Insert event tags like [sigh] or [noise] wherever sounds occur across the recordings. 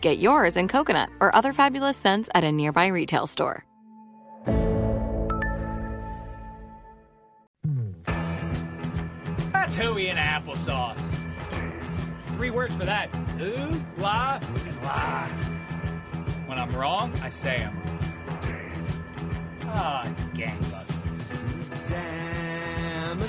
Get yours in coconut or other fabulous scents at a nearby retail store. That's hooey in applesauce. Three words for that. Ooh, la, and live. When I'm wrong, I say I'm wrong. Ah, it's gangbusters. Damn a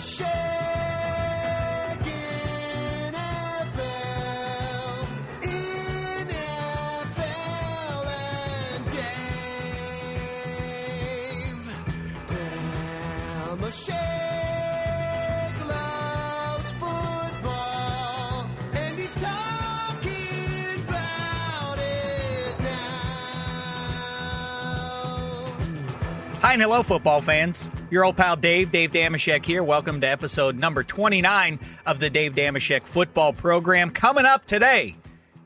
Hi and hello, football fans. Your old pal Dave, Dave Dameshek here. Welcome to episode number 29 of the Dave Dameshek football program. Coming up today,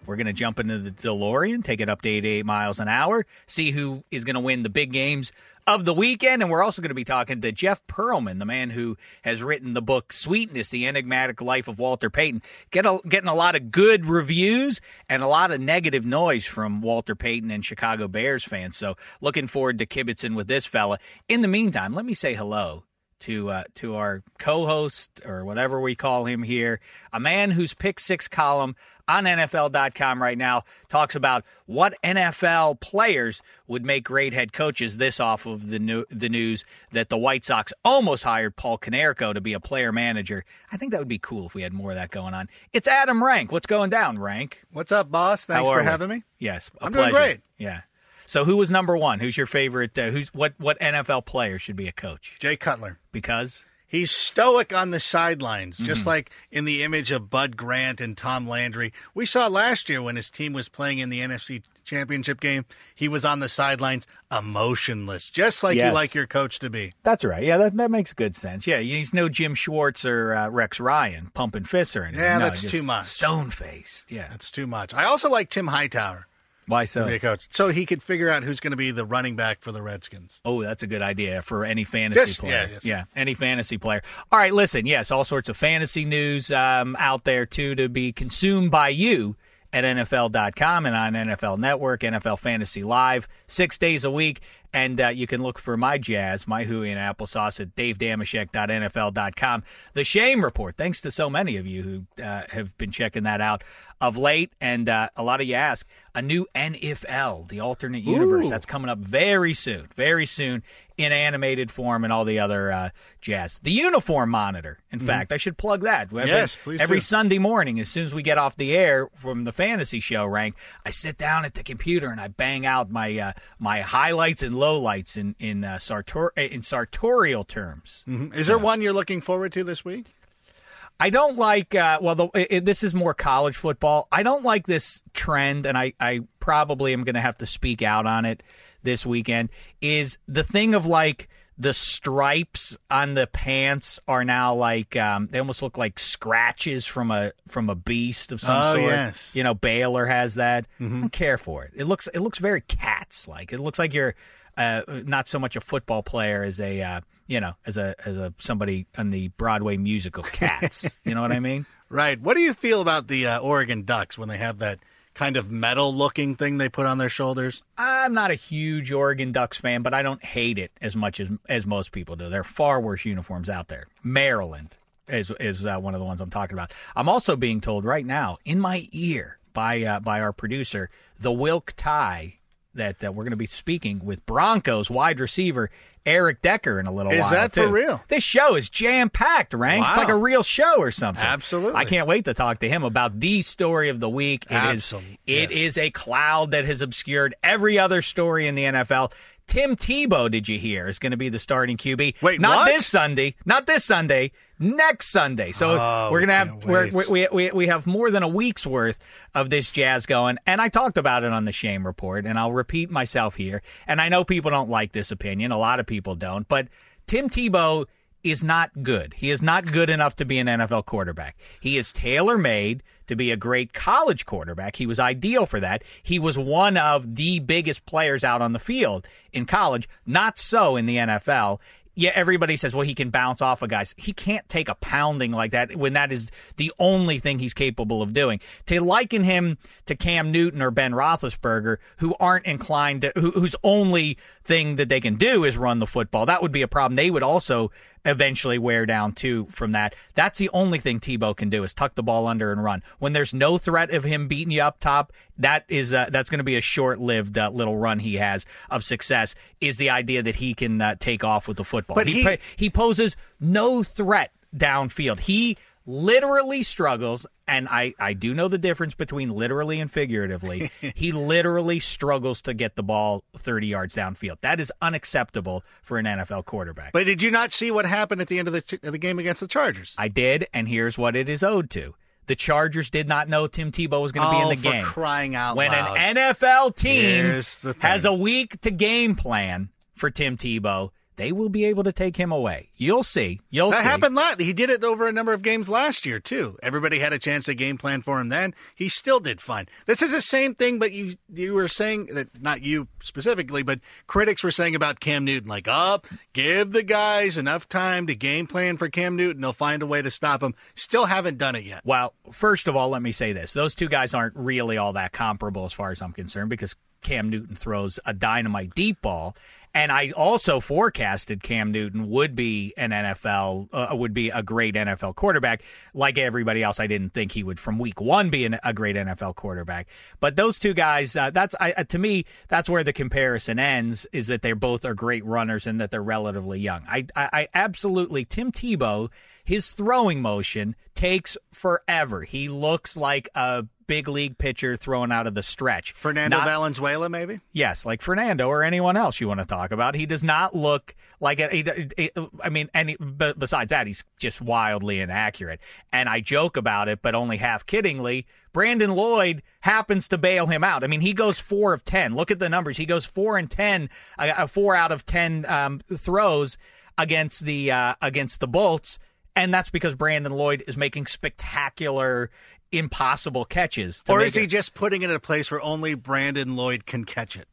we're going to jump into the DeLorean, take it up to 88 miles an hour, see who is going to win the big games of the weekend. And we're also going to be talking to Jeff Pearlman, the man who has written the book Sweetness, The Enigmatic Life of Walter Payton. Get a, getting a lot of good reviews and a lot of negative noise from Walter Payton and Chicago Bears fans. So looking forward to kibitzing with this fella. In the meantime, let me say hello to uh, to our co-host or whatever we call him here, a man whose pick six column on NFL.com right now talks about what NFL players would make great head coaches. This off of the new, the news that the White Sox almost hired Paul Konerko to be a player manager. I think that would be cool if we had more of that going on. It's Adam Rank. What's going down, Rank? What's up, boss? Thanks for we? having me. Yes, I'm doing great. Yeah. So who was number one? Who's your favorite? Uh, who's what? What NFL player should be a coach? Jay Cutler. Because He's stoic on the sidelines, Mm-hmm. just like in the image of Bud Grant and Tom Landry. We saw last year when his team was playing in the NFC Championship game, he was on the sidelines, emotionless, just like Yes. you like your coach to be. That's right. Yeah, that, that makes good sense. Yeah, he's no Jim Schwartz or uh, Rex Ryan pumping fists or anything. Yeah, No, that's too much. Stone faced. Yeah. That's too much. I also like Tim Hightower Why to so? be a coach, so he could figure out who's going to be the running back for the Redskins. Oh, that's a good idea for any fantasy player. yeah, yes. any fantasy player. All right, listen. Yes, all sorts of fantasy news um, out there too to be consumed by you at NFL.com and on NFL Network, NFL Fantasy Live, six days a week. And uh, you can look for my jazz, my hooey and applesauce at davedameshek.nfl.com. The Shame Report. Thanks to so many of you who uh, have been checking that out of late. And uh, a lot of you ask, a new NFL, the alternate universe. Ooh. That's coming up very soon, very soon in animated form and all the other uh, jazz. The uniform monitor. In fact, I should plug that. Every, Mm-hmm. Yes, please Every do. Sunday morning, as soon as we get off the air from the fantasy show rank, I sit down at the computer and I bang out my uh, my highlights and lowlights in in uh, sartor- in sartorial terms. Is there one you're looking forward to this week? I don't like. Uh, well, the, it, this is more college football. I don't like this trend, and I, I probably am going to have to speak out on it this weekend. Is the thing of like the stripes on the pants are now like um, they almost look like scratches from a from a beast of some Oh, sort. yes. You know, Baylor has that. I don't care for it. It looks it looks very cats like. It looks like you're uh, not so much a football player as a uh, you know as a as a somebody on the Broadway musical Cats. you know what I mean? [laughs] Right. What do you feel about the uh, Oregon Ducks when they have that kind of metal looking thing they put on their shoulders? I'm not a huge Oregon Ducks fan, but I don't hate it as much as as most people do. There are far worse uniforms out there. Maryland is is uh, one of the ones I'm talking about. I'm also being told right now in my ear by uh, by our producer the Wilk tie that uh, we're going to be speaking with Broncos wide receiver Eric Decker in a little Is while. Is that for real? This show is jam packed, Rank. It's like a real show or something. Absolutely. I can't wait to talk to him about the story of the week. It is Absolutely. it Yes. is a cloud that has obscured every other story in the NFL. Tim Tebow, did you hear, is going to be the starting QB. Wait, not what? this Sunday, not this Sunday, next Sunday. So Oh, we're gonna have we're, we we we have more than a week's worth of this jazz going, and I talked about it on the Shame Report, and I'll repeat myself here. And I know people don't like this opinion, a lot of people don't, but Tim Tebow is not good. He is not good enough to be an NFL quarterback. He is tailor made to be a great college quarterback. He was ideal for that. He was one of the biggest players out on the field in college, not so in the NFL. Yeah, everybody says, well, he can bounce off of guys. He can't take a pounding like that when that is the only thing he's capable of doing. To liken him to Cam Newton or Ben Roethlisberger, who aren't inclined to, who, whose only thing that they can do is run the football, that would be a problem. They would also eventually wear down too from that. That's the only thing Tebow can do is tuck the ball under and run. When there's no threat of him beating you up top, that is uh, that's going to be a short-lived uh, little run he has of success. Is the idea that he can uh, take off with the football? But he- pa- he poses no threat downfield. He literally struggles, and I, I do know the difference between literally and figuratively. [laughs] he literally struggles to get the ball 30 yards downfield. That is unacceptable for an NFL quarterback. But did you not see what happened at the end of the, of the game against the Chargers? I did, and here's what it is owed to. The Chargers did not know Tim Tebow was going to be Oh, in the for game. crying out when loud. an NFL team has a week to game plan for Tim Tebow, they will be able to take him away. You'll see. You'll That see. happened last. He did it over a number of games last year too. Everybody had a chance to game plan for him then. He still did fine. This is the same thing, but you you were saying that not you specifically, but critics were saying about Cam Newton, like, up, give the guys enough time to game plan for Cam Newton. They'll find a way to stop him. Still haven't done it yet. Well, first of all, let me say this. Those two guys aren't really all that comparable as far as I'm concerned because Cam Newton throws a dynamite deep ball. And I also forecasted Cam Newton would be an NFL, uh, would be a great NFL quarterback. Like everybody else, I didn't think he would from week one be an, a great NFL quarterback. But those two guys, uh, that's I, uh, to me, that's where the comparison ends. Is that they're both are great runners and that they're relatively young. I, I, I absolutely Tim Tebow, his throwing motion takes forever. He looks like a big league pitcher thrown out of the stretch. Fernando Not- Valenzuela, maybe. Yes, like Fernando or anyone else you want to talk about. He does not look like a, he- he- I mean, and but besides that, he's just wildly inaccurate. And I joke about it, but only half kiddingly. Brandon Lloyd happens to bail him out. I mean, he goes four of ten. Look at the numbers. He goes four and ten, uh, uh, four out of ten um, throws against the uh, against the Bolts, and that's because Brandon Lloyd is making spectacular, impossible catches. to Or is he it- just putting it in a place where only Brandon Lloyd can catch it?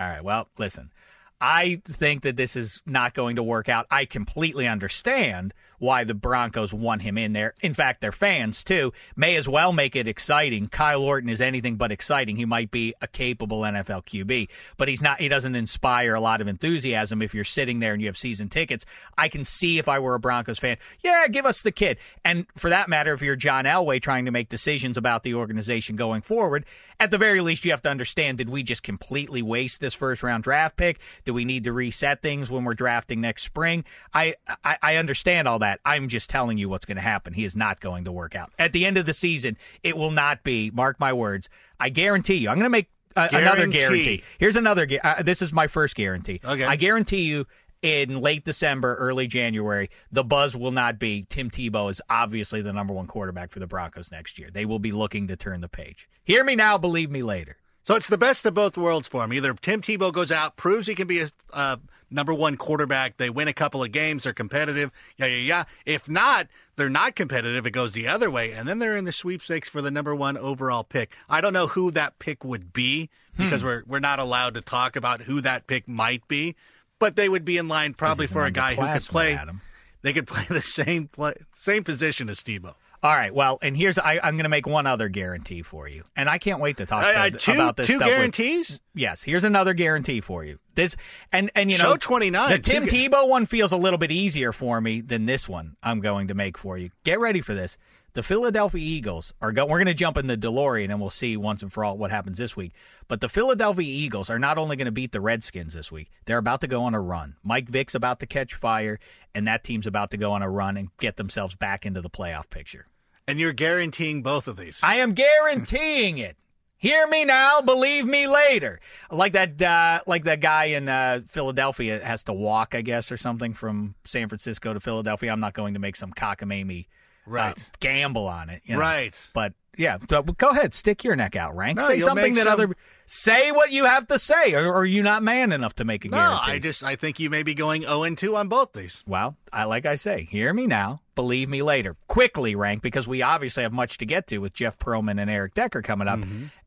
All right. Well, listen. I think that this is not going to work out. I completely understand why the Broncos want him in there. In fact, their fans too may as well make it exciting. Kyle Orton is anything but exciting. He might be a capable NFL QB, but he's not he doesn't inspire a lot of enthusiasm if you're sitting there and you have season tickets. I can see if I were a Broncos fan, yeah, give us the kid. And for that matter, if you're John Elway trying to make decisions about the organization going forward, at the very least you have to understand did we just completely waste this first round draft pick? Do we need to reset things when we're drafting next spring? I I, I understand all that. I'm just telling you what's going to happen. He is not going to work out. At the end of the season, it will not be, mark my words, I guarantee you. I'm going to make uh, another Guarantee. guarantee. Here's another gu- uh, this is my first guarantee. Okay. I guarantee you in late December, early January, the buzz will not be Tim Tebow is obviously the number one quarterback for the Broncos next year. They will be looking to turn the page. Hear me now, believe me later. So it's the best of both worlds for him. Either Tim Tebow goes out, proves he can be a uh, number one quarterback, they win a couple of games, they're competitive, yeah, yeah, yeah. If not, they're not competitive, it goes the other way, and then they're in the sweepstakes for the number one overall pick. I don't know who that pick would be because we're we're not allowed to talk about who that pick might be, but they would be in line probably for a guy who could play. Adam. They could play [laughs] the same play, same position as Tebow. All right. Well, and here's I, I'm going to make one other guarantee for you, and I can't wait to talk Uh, to, two about this two stuff with- guarantees. Yes, here's another guarantee for you. This and and you Show know 29, The Tim gu- Tebow one feels a little bit easier for me than this one. I'm going to make for you. Get ready for this. The Philadelphia Eagles are go. We're going to jump in the DeLorean and we'll see once and for all what happens this week. But the Philadelphia Eagles are not only going to beat the Redskins this week, they're about to go on a run. Mike Vick's about to catch fire, and that team's about to go on a run and get themselves back into the playoff picture. And you're guaranteeing both of these. I am guaranteeing it. Hear me now, believe me later. Like that, uh, like that guy in uh, Philadelphia has to walk, I guess, or something from San Francisco to Philadelphia. I'm not going to make some cockamamie uh, Right. gamble on it, you know. Right. But yeah, so go ahead, stick your neck out, Rank. No, say something that some- other say what you have to say, or, or are you not man enough to make a No, guarantee? I just I think you may be going 0 and 2 on both these. Well, I like I say, hear me now, believe me later. Quickly, rank because we obviously have much to get to with Jeff Pearlman and Eric Decker coming up.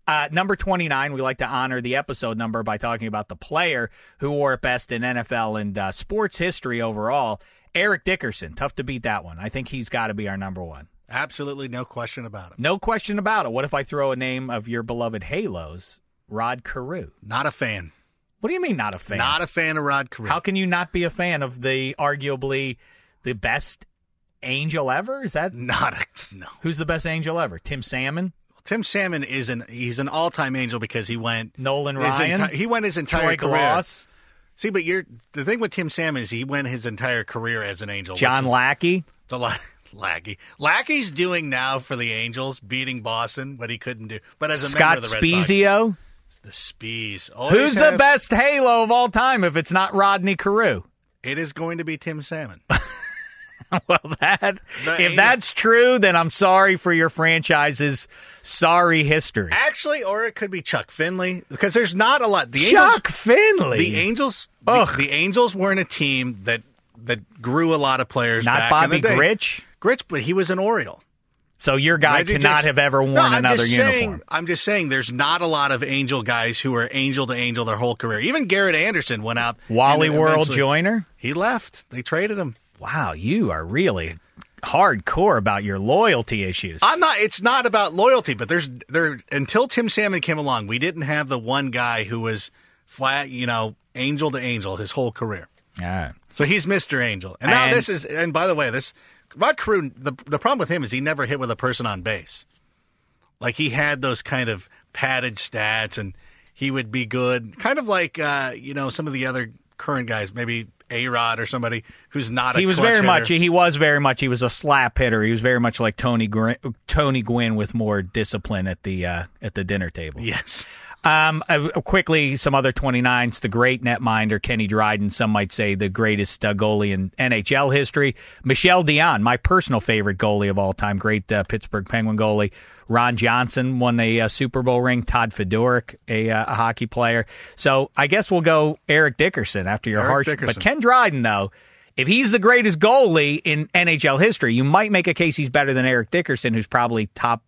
Uh, number twenty nine, we like to honor the episode number by talking about the player who wore it best in NFL and uh, sports history overall. Eric Dickerson, tough to beat that one. I think he's got to be our number one. Absolutely no question about it. No question about it. What if I throw a name of your beloved Halos, Rod Carew? Not a fan. What do you mean, not a fan? Not a fan of Rod Carew. How can you not be a fan of the arguably the best angel ever? Is that [laughs] Not a no. who's the best angel ever? Tim Salmon, Tim Salmon is an he's an all time angel because he went Nolan Ryan, enti- he went his entire Troy career. Glaus, See, but you're the thing with Tim Salmon is he went his entire career as an angel. John is- Lackey. It's a lot. [laughs] Lackey. Lackey's doing now for the Angels, beating Boston, what he couldn't do. But as a Scott member of the Red Sox, Spiezio. the Spees. Who's the best Halo of all time if it's not Rodney Carew? It is going to be Tim Salmon. [laughs] [laughs] well, that The if that's true, then I'm sorry for your franchise's sorry history. Actually, or it could be Chuck Finley because there's not a lot. The Chuck Angels, Finley. the Angels, the, the Angels weren't a team that that grew a lot of players. not back Bobby in the day. Grich. Grich, but he was an Oriole. So your guy Reggie cannot Jackson- have ever worn No, I'm another uniform. Saying, I'm just saying, there's not a lot of Angel guys who are Angel to Angel their whole career. Even Garrett Anderson went out. Wally World Joyner. He left. They traded him. Wow, you are really hardcore about your loyalty issues. I'm not. It's not about loyalty, but there's there until Tim Salmon came along, we didn't have the one guy who was flat, you know, angel to angel his whole career. All right. So he's Mr. Angel. And now And- this is. And by the way, this Rod Carew. The the problem with him is he never hit with a person on base. Like he had those kind of padded stats, and he would be good, kind of like uh, you know some of the other current guys, maybe A Rod or somebody who's not. a He was very hitter. much. He was very much. He was a slap hitter. He was very much like Tony Gr- Tony Gwynn with more discipline at the uh, at the dinner table. Yes. Um, uh, quickly, some other 29s. The great netminder, Kenny Dryden, some might say the greatest uh, goalie in NHL history. Michel Dion, my personal favorite goalie of all time, great uh, Pittsburgh Penguin goalie. Ron Johnson won a uh, Super Bowl ring. Todd Fedoruk, a, uh, a hockey player. So I guess we'll go Eric Dickerson after your Eric harsh. Dickerson. But Ken Dryden, though, if he's the greatest goalie in NHL history, you might make a case he's better than Eric Dickerson, who's probably top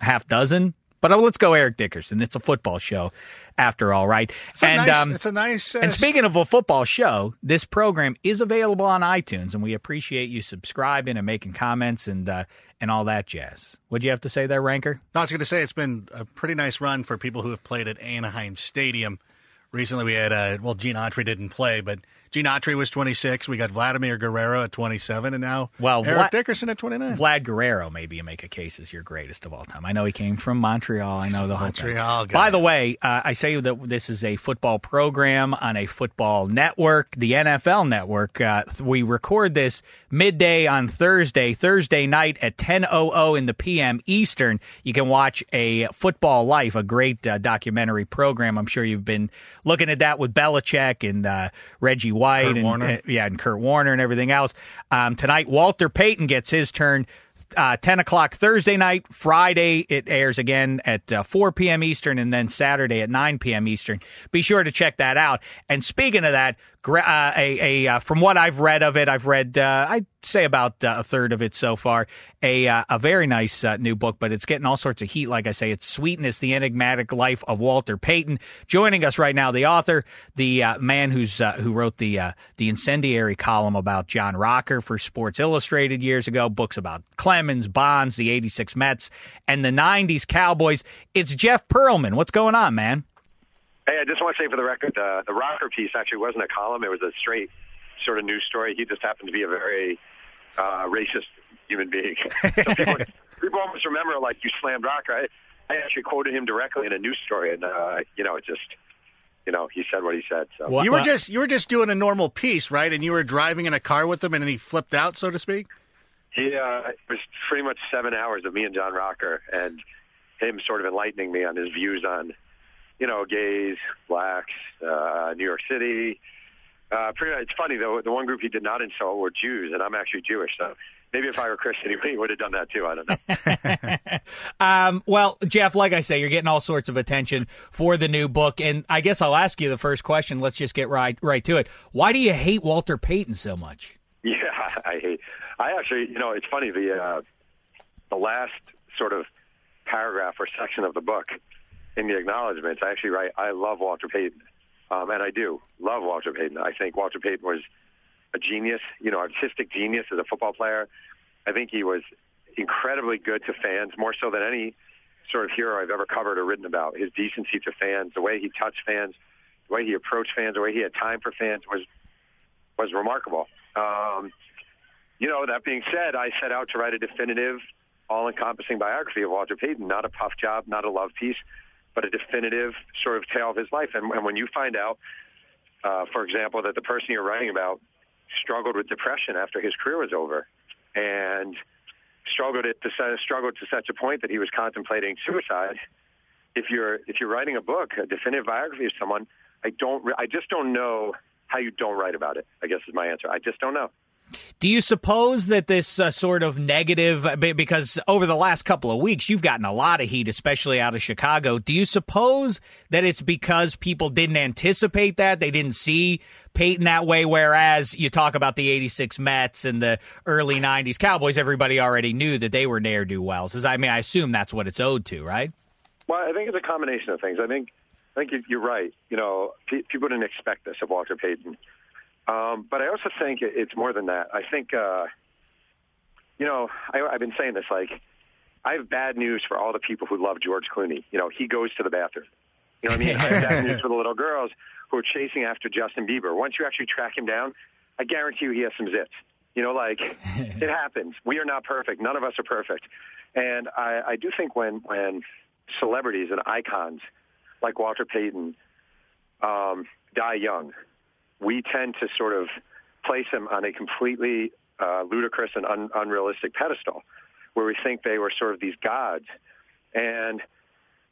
half dozen. But uh, let's go Eric Dickerson. It's a football show, after all, right? It's a and nice. um, it's a nice. Uh, and speaking of a football show, this program is available on iTunes, and we appreciate you subscribing and making comments and uh, and all that jazz. What'd you have to say there, Ranker? No, I was going to say it's been a pretty nice run for people who have played at Anaheim Stadium. Recently, we had uh, well, Gene Autry didn't play, but Gene Autry was 26. We got Vladimir Guerrero at 27, and now Well, Eric Dickerson at 29. Vlad Guerrero, maybe you make a case is your greatest of all time. I know he came from Montreal. I know the whole Montreal thing. guy. By the way, uh, I say that this is a football program on a football network, the NFL network. Uh, we record this midday on Thursday, Thursday night at 10:00 in the p.m. Eastern. You can watch a Football Life, a great uh, documentary program. I'm sure you've been looking at that with Belichick and uh, Reggie White Kurt and Warner. yeah, and Kurt Warner and everything else. Um, tonight, Walter Payton gets his turn. uh, 10 o'clock Thursday night. Friday, it airs again at uh, 4 p.m. Eastern, and then Saturday at 9 p.m. Eastern. Be sure to check that out. And speaking of that, uh, a, a uh, from what I've read of it, I've read, uh, I'd say about uh, a third of it so far. A, uh, a very nice uh, new book, but it's getting all sorts of heat. Like I say, it's Sweetness, the Enigmatic Life of Walter Payton. Joining us right now, the author, the man who's who wrote the the incendiary column about John Rocker for Sports Illustrated years ago, books about Clemens, Bonds, the '86 Mets, and the '90s Cowboys. It's Jeff Pearlman. What's going on, man? Hey, I just want to say for the record, uh, the rocker piece actually wasn't a column; it was a straight sort of news story. He just happened to be a very uh, racist human being. [laughs] so people, [laughs] people almost remember like you slammed rocker. I, I actually quoted him directly in a news story, and uh, you know, it just you know, he said what he said. So What- You were just you were just doing a normal piece, right? And you were driving in a car with him, and then he flipped out, so to speak. he uh, it was pretty much seven hours of me and John Rocker, and him sort of enlightening me on his views on, you know, gays, blacks, uh, New York City. Uh, pretty, it's funny though. The one group he did not insult were Jews, and I'm actually Jewish, so maybe if I were Christian, [laughs] he would have done that too. I don't know. [laughs] Um, well, Jeff, like I say, you're getting all sorts of attention for the new book, and I guess I'll ask you the first question. Let's just get right right to it. Why do you hate Walter Payton so much? [laughs] Yeah, I hate. I actually, you know, it's funny. The uh, the last sort of paragraph or section of the book in the acknowledgments, I actually write, "I love Walter Payton," um, and I do love Walter Payton. I think Walter Payton was a genius, you know, artistic genius as a football player. I think he was incredibly good to fans, more so than any sort of hero I've ever covered or written about. His decency to fans, the way he touched fans, the way he approached fans, the way he had time for fans was was remarkable. Um, you know, that being said, I set out to write a definitive, all encompassing biography of Walter Payton, not a puff job, not a love piece, but a definitive sort of tale of his life. And, and when you find out, uh, for example, that the person you're writing about struggled with depression after his career was over and struggled it to struggled to such a point that he was contemplating suicide. If you're if you're writing a book, a definitive biography of someone, I don't I just don't know how you don't write about it. I guess is my answer. I just don't know. Do you suppose that this uh, sort of negative, because over the last couple of weeks, you've gotten a lot of heat, especially out of Chicago. Do you suppose that it's because people didn't anticipate that? They didn't see Payton that way, whereas you talk about the 86 Mets and the early 90s Cowboys, everybody already knew that they were ne'er do wells. I mean, I assume that's what it's owed to, right? Well, I think it's a combination of things. I think I think you- you're right. You know, people didn't expect this of Walter Payton, um, but I also think it's more than that. I think, uh, you know, I, I've been saying this. Like, I have bad news for all the people who love George Clooney. You know, he goes to the bathroom. You know what I mean? I have bad news [laughs] for the little girls who are chasing after Justin Bieber. Once you actually track him down, I guarantee you he has some zits. You know, like [laughs] it happens. We are not perfect. None of us are perfect. And I, I do think when when celebrities and icons like Walter Payton um, die young, we tend to sort of place them on a completely uh, ludicrous and un- unrealistic pedestal, where we think they were sort of these gods. And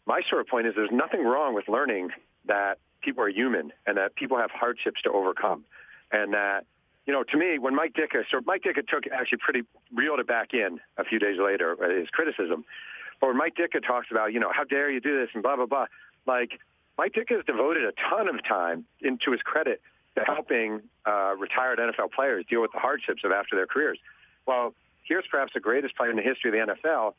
my sort of point is, there's nothing wrong with learning that people are human and that people have hardships to overcome, and that you know, to me, when Mike Ditka, so Mike Ditka took actually pretty reeled it back in a few days later, uh, his criticism. But when Mike Ditka talks about, you know, how dare you do this and blah blah blah, like Mike Ditka has devoted a ton of time, into his credit, to helping uh, retired NFL players deal with the hardships of after their careers. Well, here's perhaps the greatest player in the history of the NFL,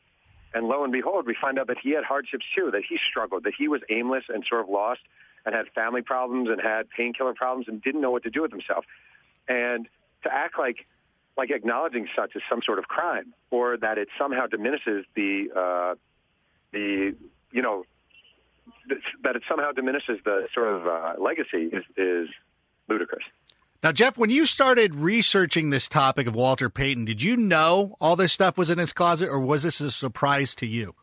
and lo and behold, we find out that he had hardships too, that he struggled, that he was aimless and sort of lost, and had family problems and had painkiller problems and didn't know what to do with himself. And to act like like acknowledging such is some sort of crime, or that it somehow diminishes the uh, the you know that it somehow diminishes the sort of uh, legacy is is ludicrous. Now, Jeff, when you started researching this topic of Walter Payton, did you know all this stuff was in his closet, or was this a surprise to you?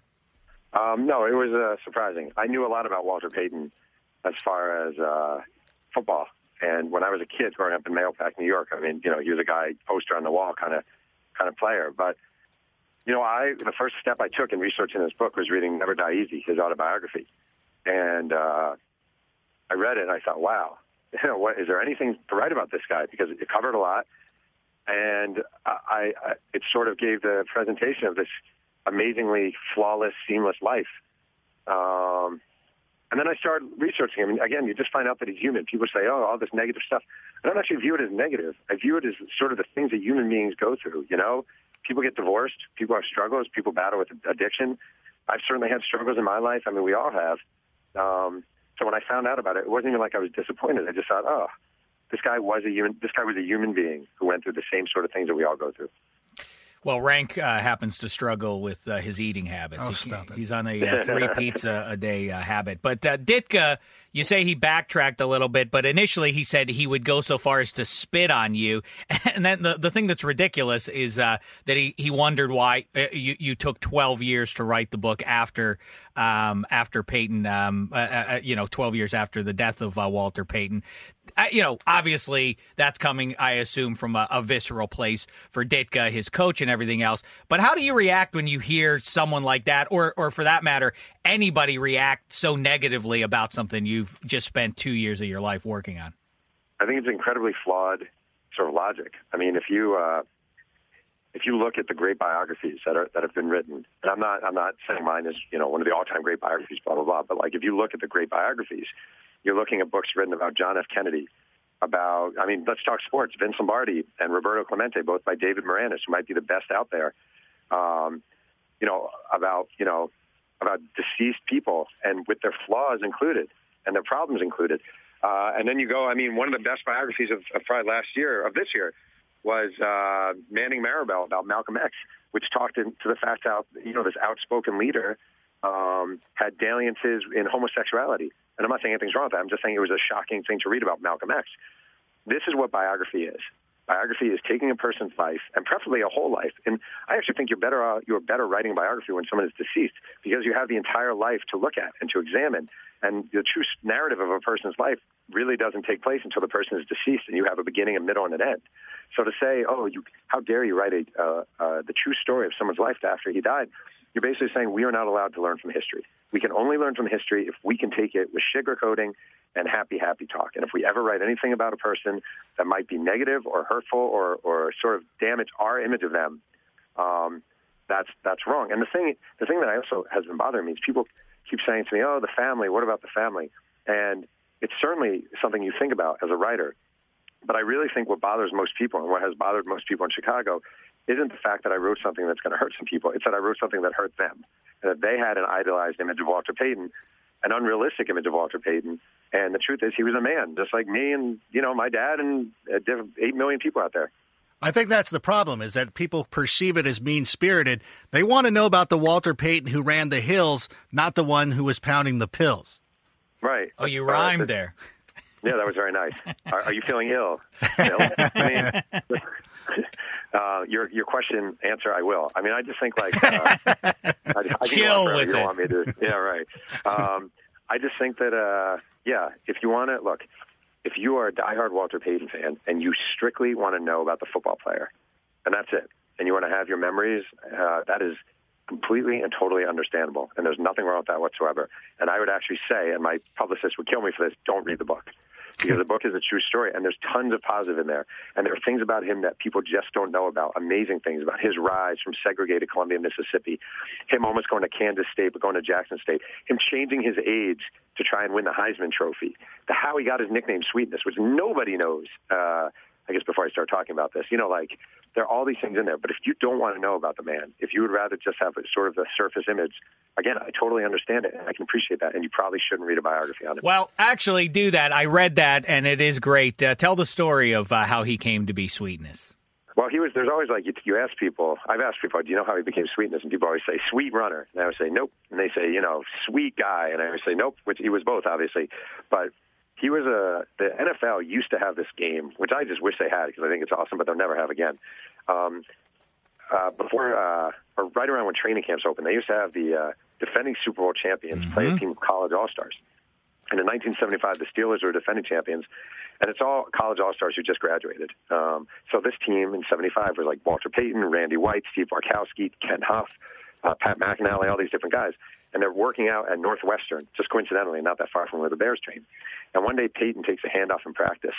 Um, no, it was uh, surprising. I knew a lot about Walter Payton as far as uh, football, and when I was a kid growing up in Mahopac, New York, I mean, you know, he was a guy poster on the wall kind of kind of player. But you know, I the first step I took in researching this book was reading Never Die Easy, his autobiography, and uh, I read it and I thought, wow, [laughs] you know, what is there anything to write about this guy? Because it covered a lot, and I, I it sort of gave the presentation of this amazingly flawless, seamless life. Um, and then I started researching him. And again, you just find out that he's human. People say, "Oh, all this negative stuff." I don't actually view it as negative. I view it as sort of the things that human beings go through. You know, people get divorced, people have struggles, people battle with addiction. I've certainly had struggles in my life. I mean, we all have. Um, so when I found out about it, it wasn't even like I was disappointed. I just thought, "Oh, this guy was a human. This guy was a human being who went through the same sort of things that we all go through." Well, Rank uh, happens to struggle with uh, his eating habits. Oh, He- stop it. He's on a uh, [laughs] three pizza a day uh, habit. But uh, Ditka, you say he backtracked a little bit, but initially he said he would go so far as to spit on you. [laughs] And then the, the thing that's ridiculous is uh, that he, he wondered why uh, you, you took 12 years to write the book after um, after Payton, um, uh, uh, you know, 12 years after the death of uh, Walter Payton. Uh, you know, obviously that's coming, I assume, from a, a visceral place for Ditka, his coach, and everything else. But how do you react when you hear someone like that, or, or for that matter, anybody react so negatively about something you've just spent two years of your life working on? I think it's incredibly flawed sort of logic. I mean, if you uh, if you look at the great biographies that are that have been written, and I'm not I'm not saying mine is you know one of the all time great biographies, blah blah blah, but like if you look at the great biographies, you're looking at books written about John F. Kennedy, about I mean, let's talk sports, Vince Lombardi and Roberto Clemente, both by David Maraniss, who might be the best out there. Um, you know about you know about deceased people and with their flaws included and their problems included. Uh, and then you go, I mean, one of the best biographies of, of probably last year, of this year, was uh, Manning Marable about Malcolm X, which talked into the fact how, you know, this outspoken leader um, had dalliances in homosexuality. And I'm not saying anything's wrong with that. I'm just saying it was a shocking thing to read about Malcolm X. This is what biography is. Biography is taking a person's life and preferably a whole life. And I actually think you're better uh, you're better writing biography when someone is deceased because you have the entire life to look at and to examine. And the true narrative of a person's life really doesn't take place until the person is deceased and you have a beginning, a middle, and an end. So to say, oh, you, how dare you write a, uh, uh, the true story of someone's life after he died? You're basically saying we are not allowed to learn from history. We can only learn from history if we can take it with sugarcoating and happy, happy talk. And if we ever write anything about a person that might be negative or hurtful or, or sort of damage our image of them, um, that's that's wrong. And the thing the thing that I also has been bothering me is people keep saying to me, "Oh, the family. What about the family?" And it's certainly something you think about as a writer. But I really think what bothers most people and what has bothered most people in Chicago isn't the fact that I wrote something that's going to hurt some people. It's that I wrote something that hurt them, and that they had an idolized image of Walter Payton, an unrealistic image of Walter Payton. And the truth is, he was a man, just like me and you know my dad and uh, diff- eight million people out there. I think that's the problem is that people perceive it as mean spirited. They want to know about the Walter Payton who ran the hills, not the one who was pounding the pills. Right. Oh, you Uh, rhymed the- there. Yeah, that was very nice. Are, are you feeling ill? [laughs] Ill? I mean, [laughs] uh, your your question answer, I will. I mean, I just think like uh, [laughs] I, I Chill with you it. want me to. Yeah, right. Um, I just think that uh, yeah, if you want to look, if you are a diehard Walter Payton fan and you strictly want to know about the football player, and that's it, and you want to have your memories, uh, that is completely and totally understandable, and there's nothing wrong with that whatsoever. And I would actually say, and my publicist would kill me for this, don't read the book. Because the book is a true story, and there's tons of positive in there. And there are things about him that people just don't know about. Amazing things about his rise from segregated Columbia, Mississippi, him almost going to Kansas State, but going to Jackson State, him changing his age to try and win the Heisman Trophy, the how he got his nickname Sweetness, which nobody knows. Uh, I guess before I start talking about this, you know, like there are all these things in there. But if you don't want to know about the man, if you would rather just have a sort of a surface image, again, I totally understand it and I can appreciate that. And you probably shouldn't read a biography on him. Well, actually, do that. I read that, and it is great. Uh, tell the story of uh, how he came to be Sweetness. Well, he was. There's always like you, you ask people. I've asked people, do you know how he became Sweetness? And people always say sweet runner, and I would say nope. And they say you know sweet guy, and I would say nope. Which he was both, obviously, but he was a. The NFL used to have this game, which I just wish they had because I think it's awesome, but they'll never have again. Um, uh, before uh, or right around when training camps opened, they used to have the uh, defending Super Bowl champions play a team of college all stars. And in 1975, the Steelers were defending champions, and it's all college all stars who just graduated. Um, so this team in '75 was like Walter Payton, Randy White, Steve Bartkowski, Ken Huff, uh, Pat McInally, all these different guys, and they're working out at Northwestern, just coincidentally, not that far from where the Bears train. And one day Payton takes a handoff in practice,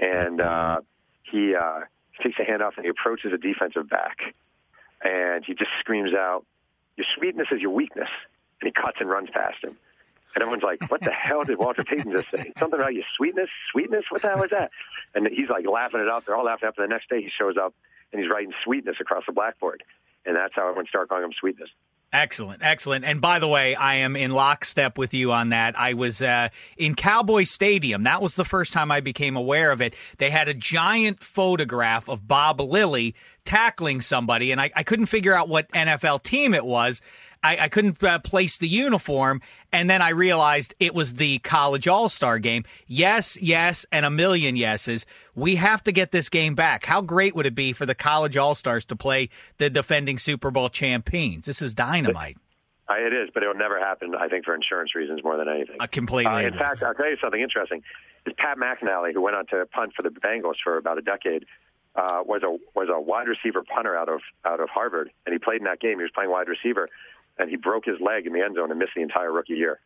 and uh, he uh, takes a hand off and he approaches a defensive back, and he just screams out, "Your sweetness is your weakness," and he cuts and runs past him. And everyone's like, "What the hell did Walter Payton just say? Something about your sweetness, sweetness? What the hell is that?" And he's like laughing it up. They're all laughing up. And the next day, he shows up and he's writing sweetness across the blackboard, and that's how everyone started calling him sweetness. Excellent, excellent. And by the way, I am in lockstep with you on that. I was uh, in Cowboy Stadium. That was the first time I became aware of it. They had a giant photograph of Bob Lilly tackling somebody, and I, I couldn't figure out what NFL team it was. I, I couldn't uh, place the uniform, and then I realized it was the college all star game. Yes, yes, and a million yeses. We have to get this game back. How great would it be for the college all stars to play the defending Super Bowl champions? This is dynamite. Uh, it is, but it'll never happen. I think for insurance reasons more than anything. I completely Uh, in fact, I'll tell you something interesting. Is Pat McInally, who went on to punt for the Bengals for about a decade, uh, was a was a wide receiver punter out of out of Harvard, and he played in that game. He was playing wide receiver, and he broke his leg in the end zone and missed the entire rookie year.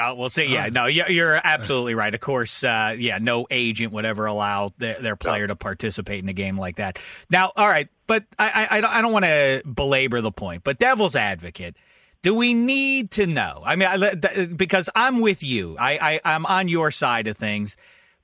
Oh, we'll see. Yeah, no, you- you're absolutely right. Of course, uh, yeah, no agent would ever allow their, their player to participate in a game like that. Now, all right, but I, I, I don't, want to belabor the point, but devil's advocate. Do we need to know? I mean, I, because I'm with you. I, I, I'm on your side of things.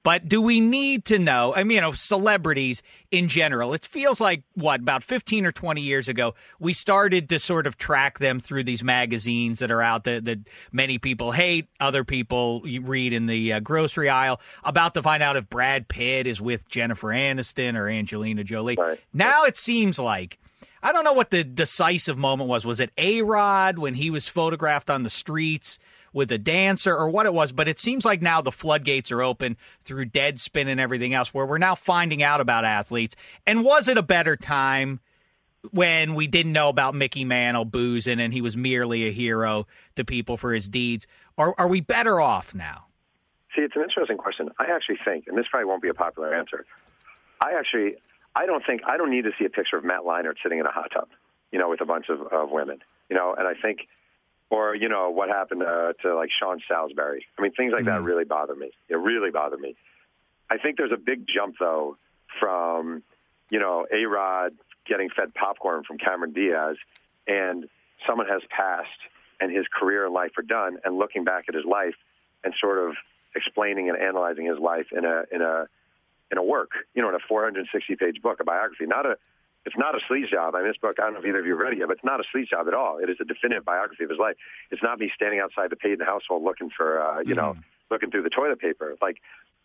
But do we need to know? I mean, you know, celebrities in general. It feels like what about 15 or 20 years ago we started to sort of track them through these magazines that are out that, that many people hate, other people read in the uh, grocery aisle about to find out if Brad Pitt is with Jennifer Aniston or Angelina Jolie. Right. Now it seems like I don't know what the decisive moment was. Was it A Rod when he was photographed on the streets with a dancer or what it was? But it seems like now the floodgates are open through Deadspin and everything else where we're now finding out about athletes. And was it a better time when we didn't know about Mickey Mantle boozing and he was merely a hero to people for his deeds? Or are we better off now? See, it's an interesting question. I actually think, and this probably won't be a popular answer. I actually, I don't think I don't need to see a picture of Matt Leinart sitting in a hot tub, you know, with a bunch of, of women, you know. And I think, or you know, what happened uh, to like Sean Salisbury. I mean, things like that really bother me. It really bother me. I think there's a big jump though from, you know, A Rod getting fed popcorn from Cameron Diaz, and someone has passed and his career and life are done, and looking back at his life and sort of explaining and analyzing his life in a in a in a work, you know, in a 460 page book, a biography. Not a it's not a sleaze job. I mean, this book, I don't know if either of you have read it yet, but it's not a sleaze job at all. It is a definitive biography of his life. It's not me standing outside the Payton household looking for, uh, you know, looking through the toilet paper. Like,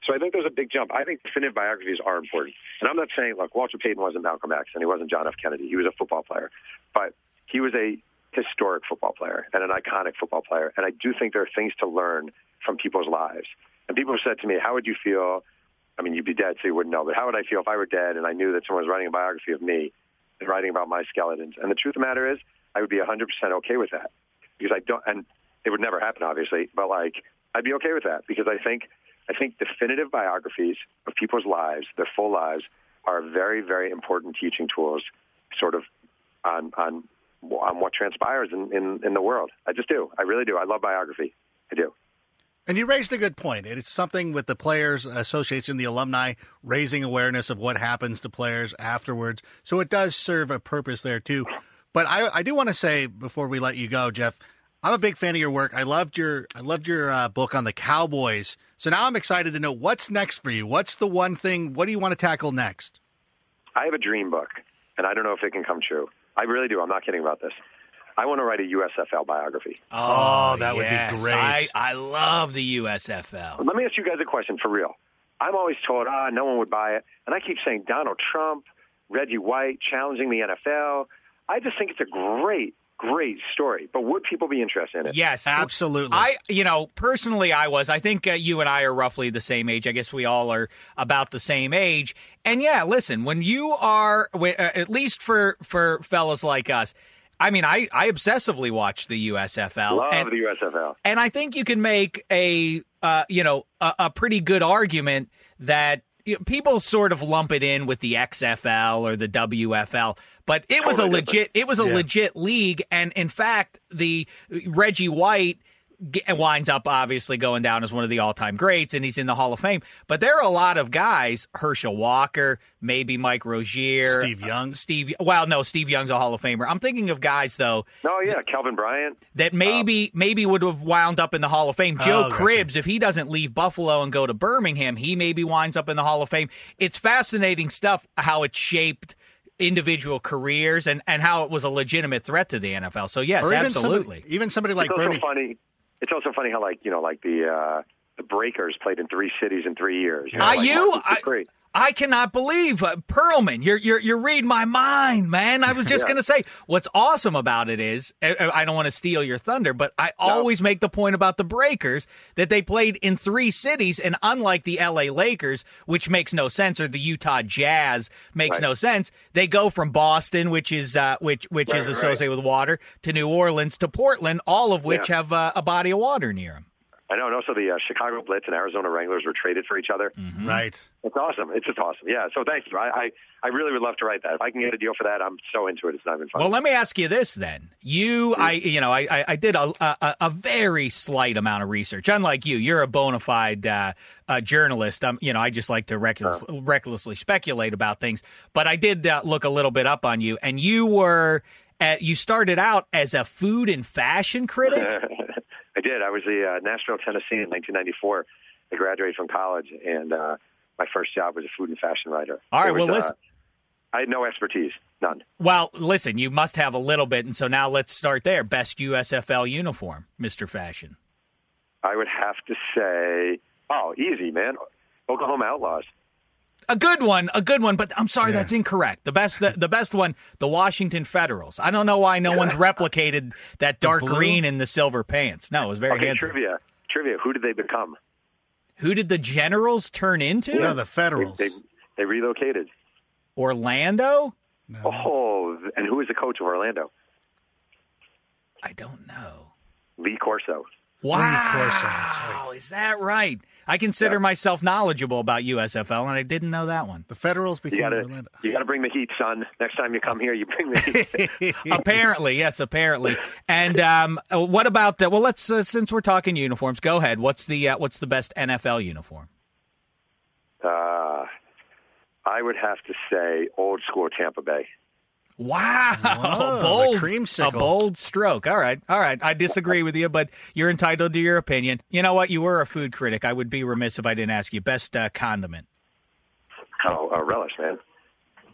so I think there's a big jump. I think definitive biographies are important. And I'm not saying, look, Walter Payton wasn't Malcolm X and he wasn't John F. Kennedy. He was a football player. But he was a historic football player and an iconic football player. And I do think there are things to learn from people's lives. And people have said to me, how would you feel? I mean, you'd be dead, so you wouldn't know. But how would I feel if I were dead and I knew that someone was writing a biography of me and writing about my skeletons? And the truth of the matter is, I would be 100% okay with that because I don't, and it would never happen, obviously. But like, I'd be okay with that because I think, I think definitive biographies of people's lives, their full lives, are very, very important teaching tools, sort of on on on what transpires in, in, in the world. I just do. I really do. I love biography. I do. And you raised a good point. It's something with the Players associates and the alumni, raising awareness of what happens to players afterwards. So it does serve a purpose there, too. But I, I do want to say before we let you go, Jeff, I'm a big fan of your work. I loved your I loved your uh, book on the Cowboys. So now I'm excited to know what's next for you. What's the one thing? What do you want to tackle next? I have a dream book, and I don't know if it can come true. I really do. I'm not kidding about this. I want to write a USFL biography. Oh, that would be great. I, I love the USFL. Let me ask you guys a question for real. I'm always told, ah, no one would buy it. And I keep saying Donald Trump, Reggie White challenging the NFL. I just think it's a great, great story. But would people be interested in it? Yes, Absolutely. I, you know, personally, I was. I think uh, you and I are roughly the same age. I guess we all are about the same age. And yeah, listen, when you are, uh, at least for for fellas like us, I mean, I I obsessively watch the USFL. Love and, the USFL. and I think you can make a uh, you know a, a pretty good argument that you know, people sort of lump it in with the XFL or the WFL, but it was a Totally legit it was a Yeah. legit league, and in fact, the Reggie White ge- winds up obviously going down as one of the all-time greats, and he's in the Hall of Fame. But there are a lot of guys: Herschel Walker, maybe Mike Rozier, Steve uh, Young. Steve. Well, no, Steve Young's a Hall of Famer. I'm thinking of guys though Oh yeah, Kelvin Bryant. that um, maybe maybe would have wound up in the Hall of Fame. Joe Oh, gotcha. Cribbs, if he doesn't leave Buffalo and go to Birmingham, he maybe winds up in the Hall of Fame. It's fascinating stuff how it shaped individual careers and, and how it was a legitimate threat to the NFL. So yes, or even absolutely. somebody, even somebody like it's also Bernie. funny. It's also funny how like you know like the uh, the Breakers played in three cities in three years. Are like you? Marcus I, Dupree. I cannot believe uh, Pearlman. You're you're you're reading my mind, man. I was just [laughs] Yeah. gonna say what's awesome about it is I, I don't want to steal your thunder, but I always make the point about the Breakers that they played in three cities, and unlike the L.A. Lakers, which makes no sense, or the Utah Jazz makes Right. no sense, they go from Boston, which is uh, which which is Right, right. associated with water, to New Orleans to Portland, all of which Yeah. have uh, a body of water near them. I know, and also the uh, Chicago Blitz and Arizona Wranglers were traded for each other. Mm-hmm. Right. It's awesome. It's just awesome. Yeah. So thank you. I, I I really would love to write that. If I can get a deal for that, I'm so into it. It's not even funny. Well, let me ask you this then. You, I, you know, I, I, I did a, a, a very slight amount of research. Unlike you, you're a bona fide uh, uh, journalist. Um, you know, I just like to reckless, recklessly speculate about things. But I did uh, look a little bit up on you, and you were, at, you started out as a food and fashion critic. [laughs] I did. I was the uh, Nashville, Tennessee in 1994. I graduated from college, and uh, my first job was a food and fashion writer. All right, was, well, listen- Uh, I had no expertise, none. well, listen, you must have a little bit, and so now let's start there. Best USFL uniform, Mister Fashion. I would have to say, oh, easy, man. Oklahoma Outlaws. A good one, a good one, but I'm sorry, Yeah. that's incorrect. The best, the, the best one, the Washington Federals. I don't know why no one's replicated that dark green and the silver pants. No, it was very Okay, handsome. trivia. Trivia. Who did they become? Who did the Generals turn into? No, the Federals. they, they relocated. Orlando? Oh, and who is the coach of Orlando? I don't know. Lee Corso. Wow, Corso, that's right. is that right? I consider myself knowledgeable about USFL, and I didn't know that one. The Federals You became gotta, Orlando. you gotta bring the heat, son. Next time you come here, you bring the heat. [laughs] [laughs] apparently, yes, apparently. And um, what about? Uh, well, let's uh, since we're talking uniforms, go ahead. What's the uh, what's the best NFL uniform? uh, I would have to say old school Tampa Bay. Wow, Whoa, bold, creamsicle. a bold stroke. All right, all right. I disagree with you, but you're entitled to your opinion. You know what? You were a food critic. I would be remiss if I didn't ask you best uh, condiment. Oh, uh, relish, man.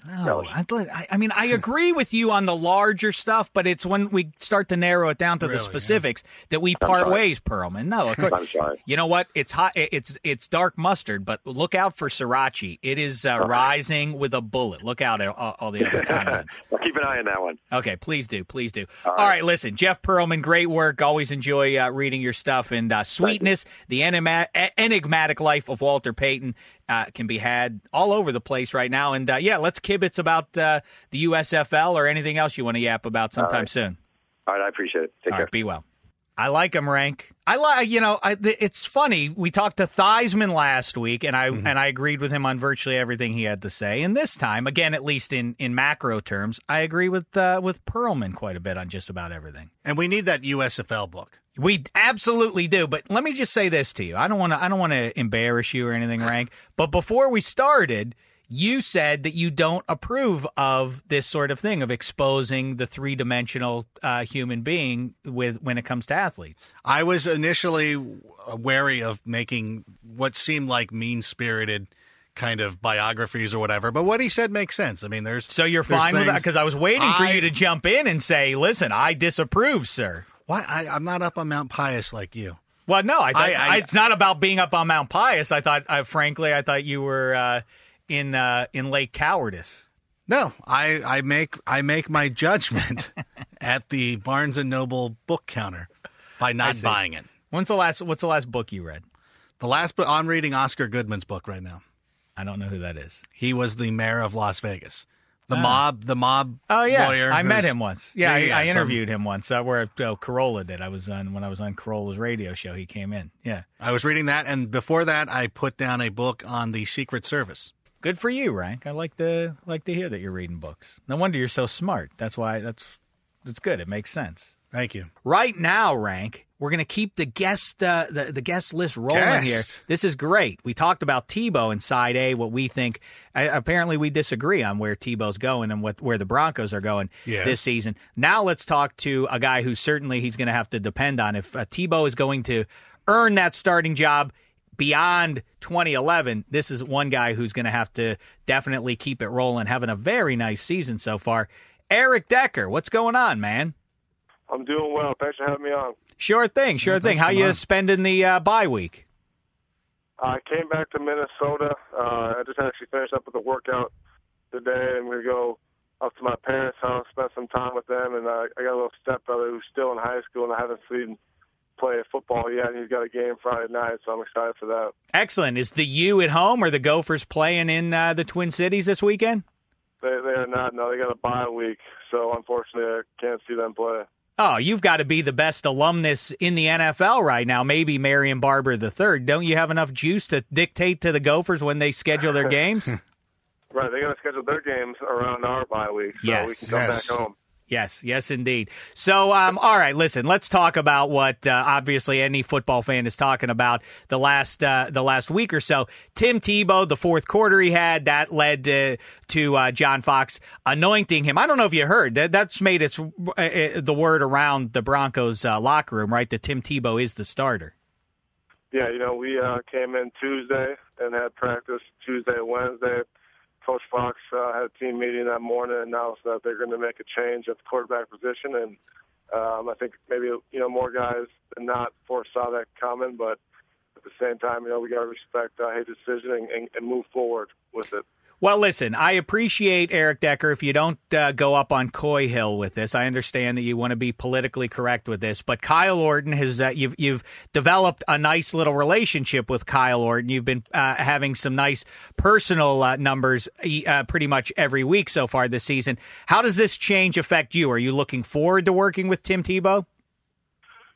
No, I, I, I mean I [laughs] agree with you on the larger stuff, but it's when we start to narrow it down to Really, the yeah. specifics that we part ways, Pearlman. No, of [laughs] course. I'm sorry. You know what? It's hot. It's it's dark mustard, but look out for sriracha. It is uh, rising with a bullet. Look out at all, all the other [laughs] condiments. Well, keep an eye on that one. Okay, please do, please do. All right, listen, Jeff Pearlman, great work. Always enjoy uh, reading your stuff. And uh, Sweetness, the enigma- enigmatic life of Walter Payton uh, can be had all over the place right now. And uh, yeah, let's kibitz about uh, the USFL or anything else you want to yap about sometime right. soon. All right, I appreciate it. Take All care. right, be well. I like him, Rank. I like, you know, I, th- it's funny. We talked to Theismann last week, and I and I agreed with him on virtually everything he had to say. And this time, again, at least in, in macro terms, I agree with uh, with Pearlman quite a bit on just about everything. and we need that USFL book. We absolutely do. But let me just say this to you. I don't want to. I don't want to embarrass you or anything, Rank. But before we started, you said that you don't approve of this sort of thing of exposing the three dimensional uh, human being with when it comes to athletes. I was initially wary of making what seemed like mean spirited kind of biographies or whatever, but what he said makes sense. I mean, there's So you're there's fine with that because I was waiting for I- you to jump in and say, "Listen, I disapprove, sir." Why I, I'm not up on Mount Pius like you. Well, no, I, thought, I- I- it's not about being up on Mount Pius. I thought, uh, frankly, I thought you were uh, in uh, in Lake Cowardice. No, I, I make I make my judgment [laughs] at the Barnes and Noble book counter by not buying it. When's the last? What's the last book you read? The last book I'm reading Oscar Goodman's book right now. I don't know who that is. He was the mayor of Las Vegas. The mob, the mob. Oh yeah, lawyer I met him once. Yeah, Yeah, yeah, I, interviewed him once. Uh, where uh, Carolla did. I was on when I was on Carolla's radio show. He came in. Yeah, I was reading that, and before that, I put down a book on the Secret Service. Good for you, Rank. I like to like to hear that you're reading books. No wonder you're so smart. That's why that's that's good. It makes sense. Thank you. Right now, rank. We're going to keep the guest uh, the the guest list rolling Guest. here. This is great. We talked about Tebow in side A. What we think. Apparently, we disagree on where Tebow's going and what where the Broncos are going this season. Now, let's talk to a guy who certainly he's going to have to depend on if uh, Tebow is going to earn that starting job beyond 2011. This is one guy who's going to have to definitely keep it rolling. Having a very nice season so far. Eric Decker, what's going on, man? I'm doing well. Thanks for having me on. Sure thing, sure Yeah, thing. How you on. spending the uh, bye week? I came back to Minnesota. Uh, I just actually finished up with a workout today, and we go up to my parents' house, spend some time with them. And uh, I got a little stepbrother who's still in high school, and I haven't seen him play football yet. And he's got a game Friday night, so I'm excited for that. Excellent. Is the U at home or the Gophers playing in uh, the Twin Cities this weekend? They they are not. No, they got a bye week, so unfortunately, I can't see them play. Oh, you've got to be the best alumnus in the NFL right now. Maybe Marion Barber III. Don't you have enough juice to dictate to the Gophers when they schedule their [laughs] games? Right, they got to schedule their games around our bye week, so Yes. we can come Yes. back home. Yes, yes, indeed. So, um, all right, listen. Let's talk about what uh, obviously any football fan is talking about the last uh, the last week or so. Tim Tebow, the fourth quarter he had, that led to, to uh, John Fox anointing him. I don't know if you heard that. That's made its uh, uh, the word around the Broncos uh, locker room, right? That Tim Tebow is the starter. Yeah, you know, we came in Tuesday and had practice Tuesday, Wednesday. Coach Fox uh, had a team meeting that morning and announced that they're going to make a change at the quarterback position, and um, I think maybe you know more guys than not foresaw that coming, but at the same time, you know, we got to respect uh, his decision and, and, and move forward with it. Well, listen, I appreciate Eric Decker. If you don't uh, go up on Coy Hill with this, I understand that you want to be politically correct with this. But Kyle Orton has uh, you've you've developed a nice little relationship with Kyle Orton. You've been uh, having some nice personal uh, numbers uh, pretty much every week so far this season. How does this change affect you? Are you looking forward to working with Tim Tebow?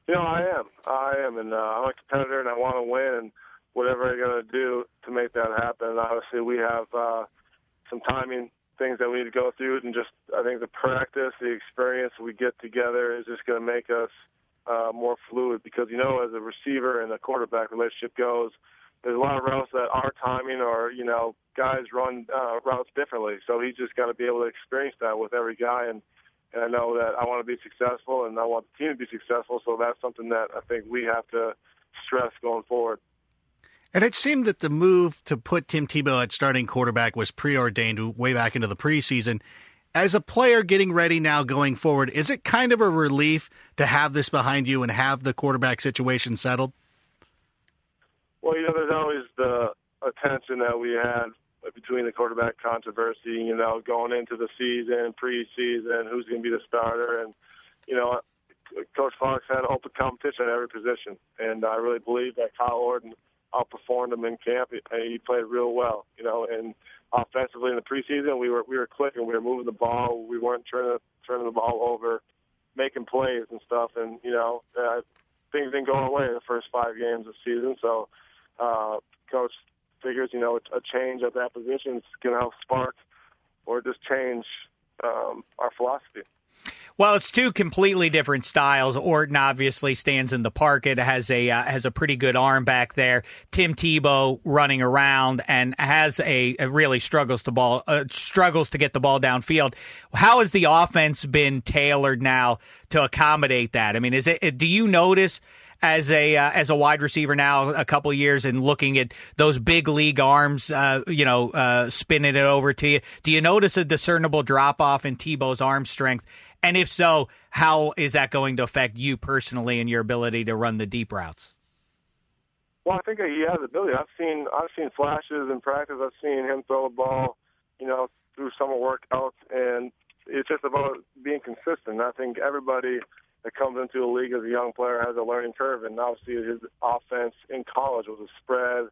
You know, I am. I am, and uh, I'm a competitor, and I want to win, and whatever I got to do to make that happen. And obviously, we have uh, some timing things that we need to go through, and just I think the practice, the experience we get together is just going to make us uh, more fluid. Because you know, as a receiver and a quarterback relationship goes, there's a lot of routes that are timing, or you know, guys run uh, routes differently. So he's just got to be able to experience that with every guy, and and I know that I want to be successful, and I want the team to be successful. So that's something that I think we have to stress going forward. And it seemed that the move to put Tim Tebow at starting quarterback was preordained way back into the preseason. As a player getting ready now going forward, is it kind of a relief to have this behind you and have the quarterback situation settled? Well, you know, there's always the attention that we had between the quarterback controversy, you know, going into the season, preseason, who's going to be the starter. And, you know, Coach Fox had open competition at every position. And I really believe that Kyle Orton outperformed him in camp. He, played real well, you know, and offensively in the preseason, we were we were clicking, we were moving the ball, we weren't turning turning the ball over, making plays and stuff. And you know, uh, things didn't go our in the first five games of the season. So, uh, coach figures, you know, a change at that position is going to help spark or just change um, our philosophy. Well, it's two completely different styles. Orton obviously stands in the pocket, has a uh, has a pretty good arm back there. Tim Tebow running around and has a, a really struggles to ball uh, struggles to get the ball downfield. How has the offense been tailored now to accommodate that? I mean, is it? Do you notice? As a uh, as a wide receiver now, a couple years and looking at those big league arms, uh, you know, uh, spinning it over to you. Do you notice a discernible drop off in Tebow's arm strength? And if so, how is that going to affect you personally and your ability to run the deep routes? Well, I think he has ability. I've seen I've seen flashes in practice. I've seen him throw the ball, you know, through summer workouts, and it's just about being consistent. I think everybody that comes into a league as a young player has a learning curve, and obviously his offense in college was a spread,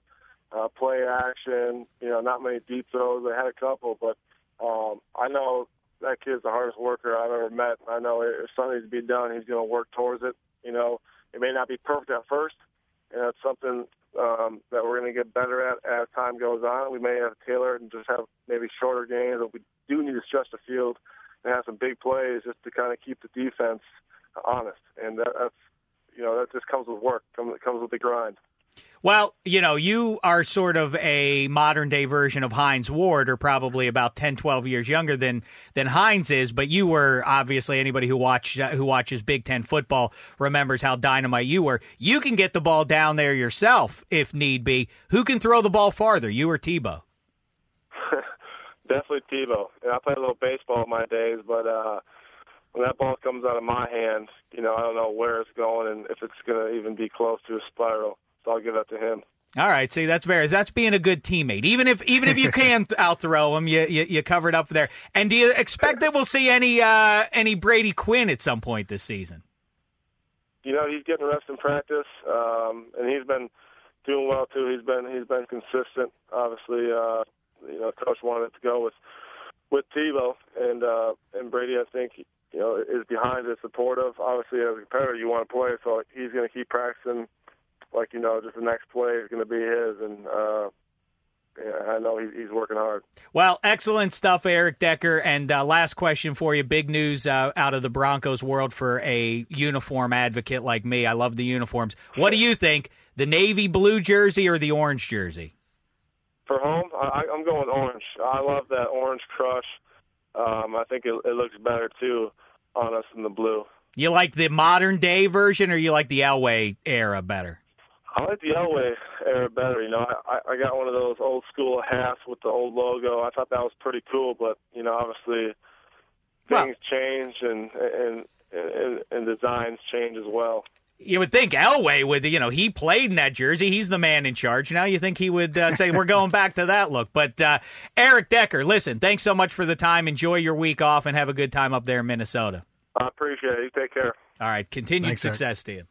uh, play action. You know, not many deep throws. I had a couple, but um, I know that kid's the hardest worker I've ever met. I know if something needs to be done, he's going to work towards it. You know, it may not be perfect at first, and that's something um, that we're going to get better at as time goes on. We may have to tailor and just have maybe shorter games, but we do need to stretch the field and have some big plays just to kind of keep the defense honest, and that, that's you know that just comes with work, comes comes with the grind. Well, you know, you are sort of a modern day version of Hines Ward, or probably about 10, 12 years younger than than Hines is. But you were obviously anybody who watch uh, who watches Big Ten football remembers how dynamite you were. You can get the ball down there yourself if need be. Who can throw the ball farther, you or Tebow? [laughs] Definitely Tebow. And I played a little baseball in my days, but uh, when that ball comes out of my hand, you know I don't know where it's going and if it's going to even be close to a spiral. So I'll give that to him. All right, see that's very that's being a good teammate. Even if even if you [laughs] can't outthrow him, you, you you covered up there. And do you expect that we'll see any uh, any Brady Quinn at some point this season? you know he's getting rest in practice, um, and he's been doing well too. He's been he's been consistent. Obviously, uh, you know, coach wanted to go with with Tebow and uh, and Brady. I think you know is behind it, supportive. Obviously, as a competitor, you want to play, so he's going to keep practicing. Like you know, just the next play is going to be his, and uh, yeah, I know he's, he's working hard. Well, excellent stuff, Eric Decker. And uh, last question for you: big news uh, out of the Broncos world for a uniform advocate like me. I love the uniforms. What do you think? The navy blue jersey or the orange jersey? For home, I, I'm going orange. I love that orange crush. Um, I think it, it looks better too on us than the blue. You like the modern day version, or you like the Elway era better? I like the Elway era better. You know, I, I got one of those old school hats with the old logo. I thought that was pretty cool, but you know, obviously Well- things change and and and, and designs change as well. You would think Elway would, you know, he played in that jersey. He's the man in charge. Now you think he would uh, say, we're going back to that look. But uh, Eric Decker, listen, thanks so much for the time. Enjoy your week off and have a good time up there in Minnesota. I appreciate it. You take care. All right. Continued Thanks, Eric. success to you.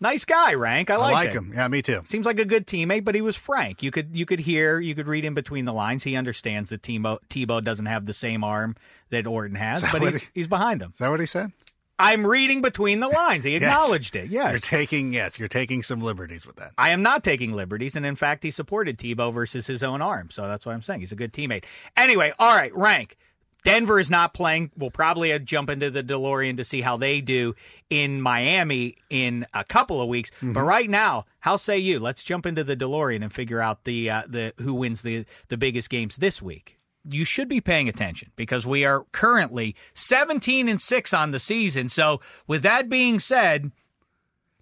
Nice guy, Rank. I I like, him. Yeah, me too. Seems like a good teammate, but he was frank. You could you could hear, you could read in between the lines. He understands that Tebow, Tebow doesn't have the same arm that Orton has, that but he's, he- he's behind him. Is that what he said? I'm reading between the lines. He Yes. acknowledged it. Yes. You're taking yes, you're taking some liberties with that. I am not taking liberties, and in fact, he supported Tebow versus his own arm. So that's what I'm saying. He's a good teammate. Anyway, all right, rank. Denver is not playing. We'll probably uh, jump into the DeLorean to see how they do in Miami in a couple of weeks. But right now, how say you? Let's jump into the DeLorean and figure out the uh, the who wins the the biggest games this week. You should be paying attention because we are currently 17 and 6 on the season. So, with that being said,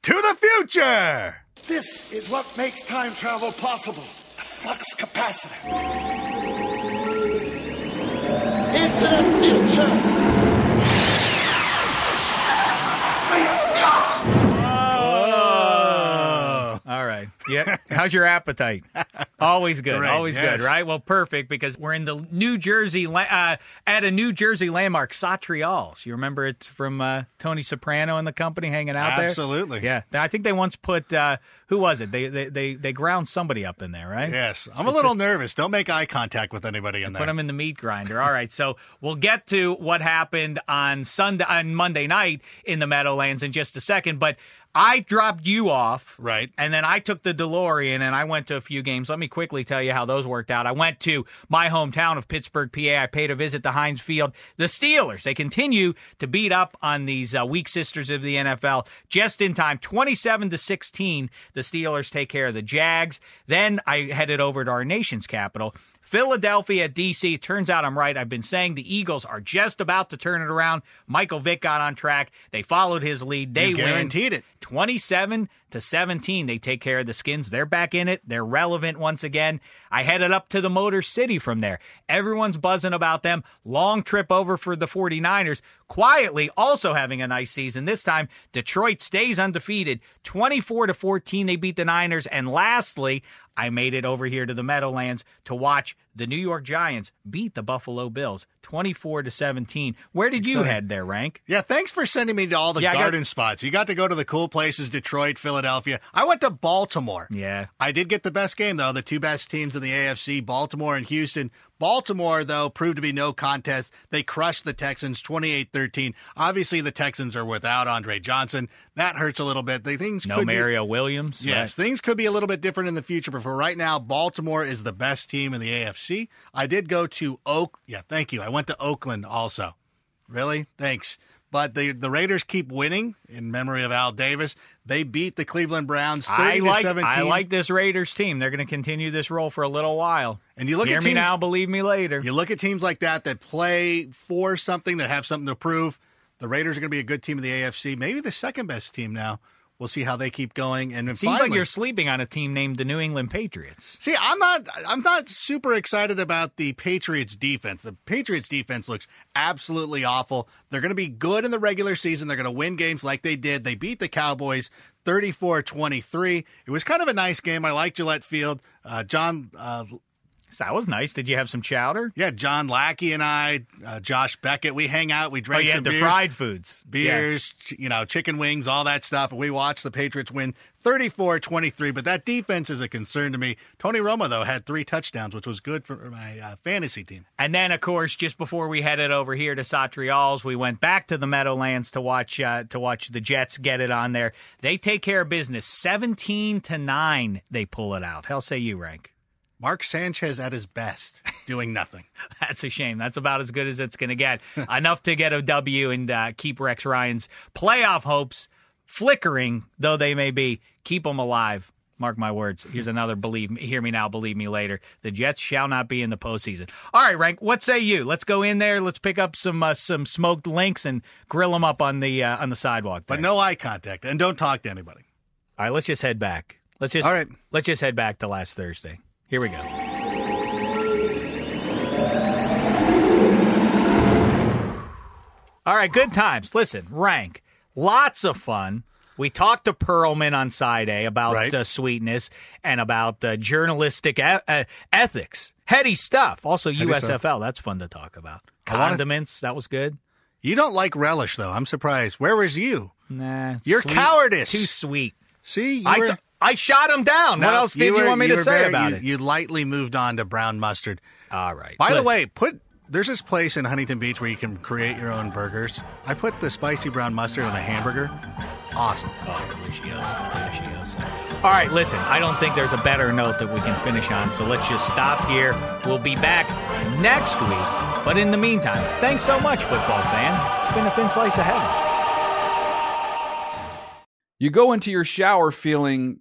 To the future. This is what makes time travel possible the flux capacitor. Into the future! All right. Yeah. How's your appetite? [laughs] Always good. Great, Always yes. good, right? Well, perfect because we're in the New Jersey uh, at a New Jersey landmark, Satriale's. You remember it's from uh, Tony Soprano and the company hanging out there. Absolutely. Yeah. I think they once put uh, who was it? They, they they they ground somebody up in there, right? Yes. I'm a little nervous. Don't make eye contact with anybody in there. Put them in the meat grinder. All right, so we'll get to what happened on Sunday on Monday night in the Meadowlands in just a second, but I dropped you off. Right. And then I took the DeLorean and I went to a few games. Let me quickly tell you how those worked out. I went to my hometown of Pittsburgh, PA. I paid a visit to Heinz Field. The Steelers, they continue to beat up on these uh, weak sisters of the NFL just in time. 27 to 16, the Steelers take care of the Jags. Then I headed over to our nation's capital. Philadelphia, D.C. Turns out I'm right. I've been saying the Eagles are just about to turn it around. Michael Vick got on track. They followed his lead. They You win. guaranteed it. 27 to 17. They take care of the Skins. They're back in it. They're relevant once again. I headed up to the Motor City from there. Everyone's buzzing about them. Long trip over for the 49ers. Quietly also having a nice season. This time, Detroit stays undefeated. 24 to 14, they beat the Niners. And lastly, I made it over here to the Meadowlands to watch the New York Giants beat the Buffalo Bills 24 to 17. Where did you head there, Rank? Yeah, thanks for sending me to all the Yeah, I got- garden spots. You got to go to the cool places Detroit, Philadelphia. I went to Baltimore. Yeah. I did get the best game, though. The two best teams in the AFC, Baltimore and Houston. Baltimore, though, proved to be no contest. They crushed the Texans 28 13. Obviously, the Texans are without Andre Johnson. That hurts a little bit. The things No could be- Mario Williams. Yes, things could be a little bit different in the future, but for right now, Baltimore is the best team in the AFC. I did go to Oak. Yeah, thank you. I went to Oakland also. Really? Thanks. but the the Raiders keep winning in memory of Al Davis. They beat the Cleveland Browns 30 I to like 17. I like this Raiders team. They're going to continue this role for a little while. And you look Hear at me now, believe me later. You look at teams like that that play for something that have something to prove. The Raiders are going to be a good team in the AFC, maybe the second best team now. We'll see how they keep going. And then Seems finally, like you're sleeping on a team named the New England Patriots. See, I'm not I'm not super excited about the Patriots defense. The Patriots defense looks absolutely awful. They're going to be good in the regular season. They're going to win games like they did. They beat the Cowboys 34-23. It was kind of a nice game. I like Gillette Field. Uh, John uh, So that was nice. Did you have some chowder? yeah, John Lackey and I, uh, Josh Beckett, we hang out. We Oh, drank you some the beers. fried foods. beers, ch- you know, chicken wings, all that stuff. We watched the Patriots win 34-23, but that defense is a concern to me. Tony Romo though had 3 touchdowns, which was good for my uh, fantasy team. And then, of course, just before we headed over here to Satriale's, we went back to the Meadowlands to watch uh, to watch the Jets get it on there. They take care of business, seventeen to nine. They pull it out. Hell, say you rank. Mark Sanchez at his best, [laughs] doing nothing. That's a shame. That's about as good as it's going to get. [laughs] Enough to get a W and uh, keep Rex Ryan's playoff hopes flickering, though they may be. Keep them alive. Mark my words. Here's another believe me, hear me now, believe me later. The Jets shall not be in the postseason. All right, Rank. What say you? Let's go in there. Let's pick up some uh, some smoked links and grill them up on the uh, on the sidewalk. But no eye contact and don't talk to anybody. All right, let's just head back. Let's just All right. Let's just head back to last Thursday. Here we go. All right, good times. Listen, rank, lots of fun. We talked to Pearlman on side A about Right. uh, sweetness and about uh, journalistic e- uh, ethics, heady stuff. Also Heady USFL. stuff. That's fun to talk about. I wanna- Condiments. That was good. You don't like relish though. I'm surprised. Where was you? Nah, You're sweet. cowardice. Too sweet. See, you I, were, t- I shot him down. what else did you, were- want me to say very- about you, it? You lightly moved on to brown mustard. All right. By the way, put there's this place in Huntington Beach where you can create your own burgers. I put the spicy brown mustard on a hamburger. Awesome. Oh, delicioso, delicioso. All right, listen, I don't think there's a better note that we can finish on, so let's just stop here. We'll be back next week. But in the meantime, thanks so much, football fans. It's been a thin slice of heaven. You go into your shower feeling